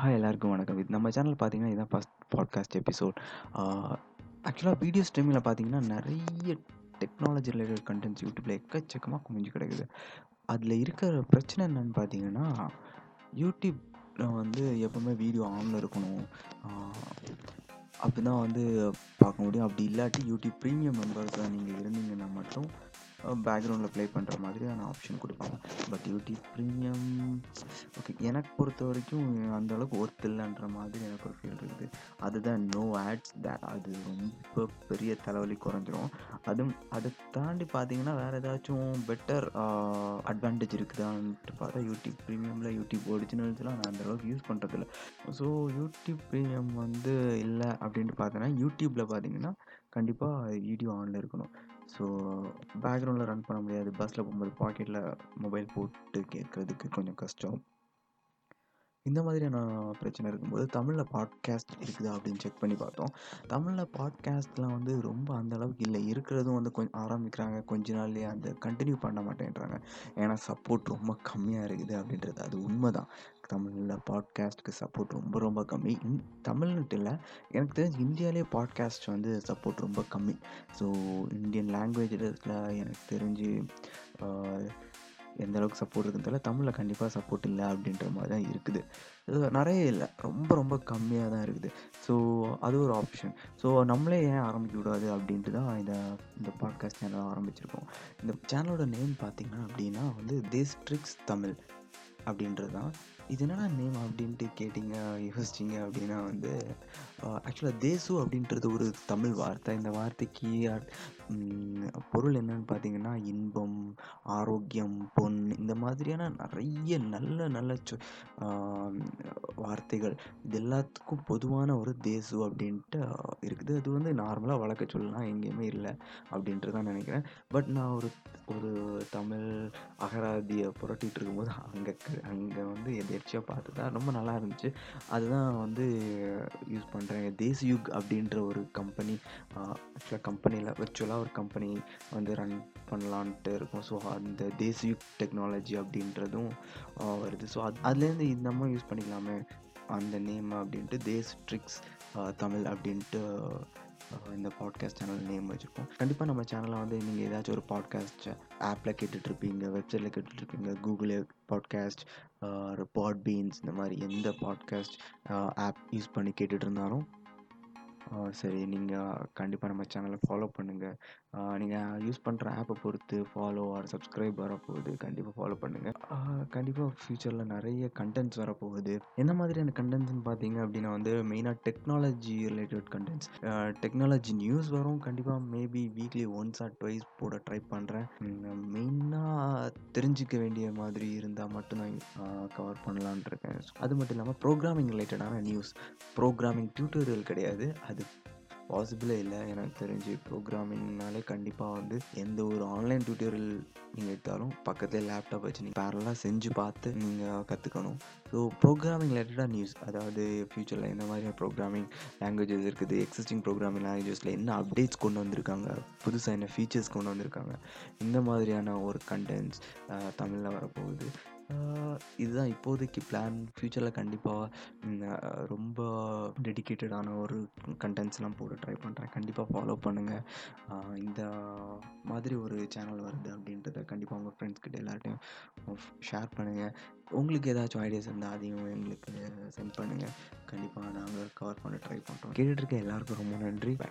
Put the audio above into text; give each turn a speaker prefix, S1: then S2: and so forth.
S1: Hi எல்லாருக்கும் வணக்கம். இது நம்ம சேனல் பார்த்தீங்கன்னா இதுதான் ஃபஸ்ட் பாட்காஸ்ட் எபிசோட் ஆக்சுவலாக வீடியோ ஸ்ட்ரீமிங்கில் பார்த்தீங்கன்னா நிறைய டெக்னாலஜி ரிலேட்டட் கண்டென்ட்ஸ் யூடியூப்பில் எக்கச்சக்கமாக குமிஞ்சு கிடக்குது. அதில் இருக்கிற பிரச்சனை என்னன்னு பார்த்தீங்கன்னா யூடியூப்பில் வந்து எப்போவுமே வீடியோ ஆனில் இருக்கணும். அப்படி தான் வந்து பார்க்க முடியும். அப்படி இல்லாட்டி யூடியூப் ப்ரீமியம் மெம்பர்ஸாக நீங்கள் இருந்தீங்கன்னா மட்டும் பேக்ரவுண்டில் ப்ளே பண்ணுற மாதிரியான ஆப்ஷன் கொடுப்பாங்க. பட் யூடியூப் ப்ரீமியம் ஓகே எனக்கு பொறுத்த வரைக்கும் அந்தளவுக்கு ஒர்த் இல்லைன்ற மாதிரி எனக்கு ஒரு ஃபீல் இருக்குது. அதுதான் நோ ஆட்ஸ் அது ரொம்ப பெரிய தலைவலி குறைஞ்சிரும். அதுவும் அதை தாண்டி பார்த்தீங்கன்னா வேறு ஏதாச்சும் பெட்டர் அட்வான்டேஜ் இருக்குதான்ட்டு பார்த்தா யூடியூப் ப்ரீமியமில் யூடியூப் ஒரிஜினல்ஸ்லாம் நான் அந்த அளவுக்கு யூஸ் பண்ணுறதில்ல ஸோ யூடியூப் ப்ரீமியம் வந்து இல்லை அப்படின்ட்டு பார்த்தோன்னா யூடியூப்பில் பார்த்தீங்கன்னா கண்டிப்பாக வீடியோ ஆனில் இருக்கணும். ஸோ பேக்ரவுண்டில் ரன் பண்ண முடியாது. பஸ்ஸில் போகும்போது பாக்கெட்டில் மொபைல் போட்டு கேட்குறதுக்கு கொஞ்சம் கஷ்டம். இந்த மாதிரியான பிரச்சனை இருக்கும்போது தமிழில் பாட்காஸ்ட் இருக்குதா அப்படின்னு செக் பண்ணி பார்த்தோம். தமிழில் பாட்காஸ்ட்லாம் வந்து ரொம்ப அந்த அளவுக்கு இல்லை. இருக்கிறதும் வந்து கொஞ்சம் ஆரம்பிக்கிறாங்க. கொஞ்ச நாள்லேயே அந்த கண்டினியூ பண்ண மாட்டேன்றாங்க. ஏன்னா சப்போர்ட் ரொம்ப கம்மியாக இருக்குது அப்படின்றது அது உண்மை தான் தமிழில் பாட்காஸ்ட்டுக்கு சப்போர்ட் ரொம்ப ரொம்ப கம்மி. இன் தமிழ்னுட்டு இல்லை. எனக்கு தெரிஞ்சு இந்தியாவிலே பாட்காஸ்ட் வந்து சப்போர்ட் ரொம்ப கம்மி. ஸோ இந்தியன் லாங்குவேஜில் எனக்கு தெரிஞ்சு எந்த அளவுக்கு சப்போர்ட் இருக்குன்னு தெரியல தமிழில் கண்டிப்பாக சப்போர்ட் இல்லை அப்படின்ற மாதிரி தான் இருக்குது. நிறைய இல்லை. ரொம்ப ரொம்ப கம்மியாக தான் இருக்குது. ஸோ அது ஒரு ஆப்ஷன் ஸோ நம்மளே ஏன் ஆரம்பிக்க கூடாது அப்படின்ட்டு தான் இந்த இந்த பாட்காஸ்ட் சேனல் ஆரம்பிச்சிருக்கோம். இந்த சேனலோட நேம் பார்த்திங்கன்னா அப்படின்னா வந்து திஸ் ட்ரிக்ஸ் தமிழ் அப்படின்றது தான். இது என்னடா நேம் அப்படின்ட்டு கேட்டிங்க யோசிச்சிங்க அப்படின்னா வந்து ஆக்சுவலாக தேசு அப்படின்றது ஒரு தமிழ் வார்த்தை. இந்த வார்த்தைக்கு பொருள் என்னன்னு பார்த்தீங்கன்னா இன்பம் ஆரோக்கியம் பொன் இந்த மாதிரியான நிறைய நல்ல நல்ல சொ வார்த்தைகள். இது எல்லாத்துக்கும் பொதுவான ஒரு தேசு அப்படின்ட்டு இருக்குது. அது வந்து நார்மலாக வழக்க சொல்லலாம் எங்கேயுமே இல்லை அப்படின்ட்டு தான் நினைக்கிறேன். பட் நான் ஒரு ஒரு தமிழ் அகராதியை புரட்டிகிட்டு இருக்கும்போது அங்கே அங்கே வந்து எது நிகழ்ச்சியாக பார்த்து தான் ரொம்ப நல்லா இருந்துச்சு. அதுதான் வந்து யூஸ் பண்ணுறேன் தேசியுக் அப்படின்ற ஒரு கம்பெனி ஆக்சுவலாக கம்பெனியில் விர்ச்சுவலாக ஒரு கம்பெனி வந்து ரன் பண்ணலான்ட்டு இருக்கும். ஸோ அந்த தேசியுக் டெக்னாலஜி அப்படின்றதும் வருது. ஸோ அது அதுலேருந்து இந்த மாதிரி யூஸ் பண்ணிக்கலாமே அந்த நேம் அப்படின்ட்டு தேஸ் ட்ரிக்ஸ் தமிழ் அப்படின்ட்டு இந்த பாட்காஸ்ட் சேனல் நேம் வச்சுருக்கோம் கண்டிப்பாக நம்ம சேனலை வந்து நீங்கள் ஏதாச்சும் ஒரு பாட்காஸ்ட் ஆப்பில் கேட்டுட்ருப்பீங்க வெப்சைட்டில் கேட்டுட்ருப்பீங்க கூகுள் பாட்காஸ்ட் பாட் பீன்ஸ் இந்த மாதிரி எந்த பாட்காஸ்ட் ஆப் யூஸ் பண்ணி கேட்டுட்ருந்தாலும் சரி நீங்கள் கண்டிப்பாக நம்ம சேனலை ஃபாலோ பண்ணுங்கள் நீங்கள் யூஸ் பண்ணுற ஆப்பை பொறுத்து ஃபாலோ ஆர் சப்ஸ்கிரைப் வரப்போகுது கண்டிப்பாக ஃபாலோ பண்ணுங்கள் கண்டிப்பாக ஃப்யூச்சரில் நிறைய கண்டென்ட்ஸ் வரப்போகுது. என்ன மாதிரியான கண்டென்ட்ஸ்னு பார்த்தீங்க அப்படின்னா வந்து மெயினாக technology related contents technology news வரும். கண்டிப்பாக maybe weekly once or twice போட ட்ரை பண்ணுறேன் மெயினாக தெரிஞ்சிக்க வேண்டிய மாதிரி இருந்தால் மட்டும்தான் கவர் பண்ணலான் இருக்கேன். அது மட்டும் இல்லாமல் ப்ரோக்ராமிங் ரிலேட்டடான நியூஸ் ப்ரோக்ராமிங் டியூட்டோரியல் கிடையாது. அது பாசிபிளே இல்லை. எனக்கு தெரிஞ்சு ப்ரோக்ராமிங்னாலே கண்டிப்பாக வந்து எந்த ஒரு ஆன்லைன் டியூட்டோரியல் நீங்கள் எடுத்தாலும் பக்கத்தில் லேப்டாப் வச்சு நீங்கள் பேரலாக செஞ்சு பார்த்து நீங்கள் கற்றுக்கணும் ஸோ ப்ரோக்ராமிங் ரிலேட்டடாக நியூஸ் அதாவது ஃப்யூச்சரில் எந்த மாதிரியான ப்ரோக்ராமிங் லாங்குவேஜஸ் இருக்குது? எக்ஸிஸ்டிங் ப்ரோக்ராமிங் லாங்குவேஜஸில் என்ன அப்டேட்ஸ் கொண்டு வந்திருக்காங்க? புதுசாக என்ன ஃபீச்சர்ஸ் கொண்டு வந்திருக்காங்க? இந்த மாதிரியான ஒரு கண்டென்ட்ஸ் தமிழில் வரப்போகுது. இதுதான் இப்போதைக்கு பிளான் ஃப்யூச்சரில் கண்டிப்பாக ரொம்ப டெடிக்கேட்டடான ஒரு கண்டென்ட்ஸ்லாம் போட ட்ரை பண்ணுறேன் கண்டிப்பாக ஃபாலோ பண்ணுங்கள் இந்த மாதிரி ஒரு சேனல் வருது அப்படின்றத கண்டிப்பாக உங்கள் ஃப்ரெண்ட்ஸ்கிட்ட எல்லார்ட்டையும் ஷேர் பண்ணுங்கள் உங்களுக்கு ஏதாச்சும் ஐடியாஸ் இருந்தால் அதையும் எங்களுக்கு சென்ட் பண்ணுங்கள் கண்டிப்பாக நாங்கள் கவர் பண்ண ட்ரை பண்ணுறோம் கேட்டுட்ருக்க எல்லாருக்கும் ரொம்ப நன்றி.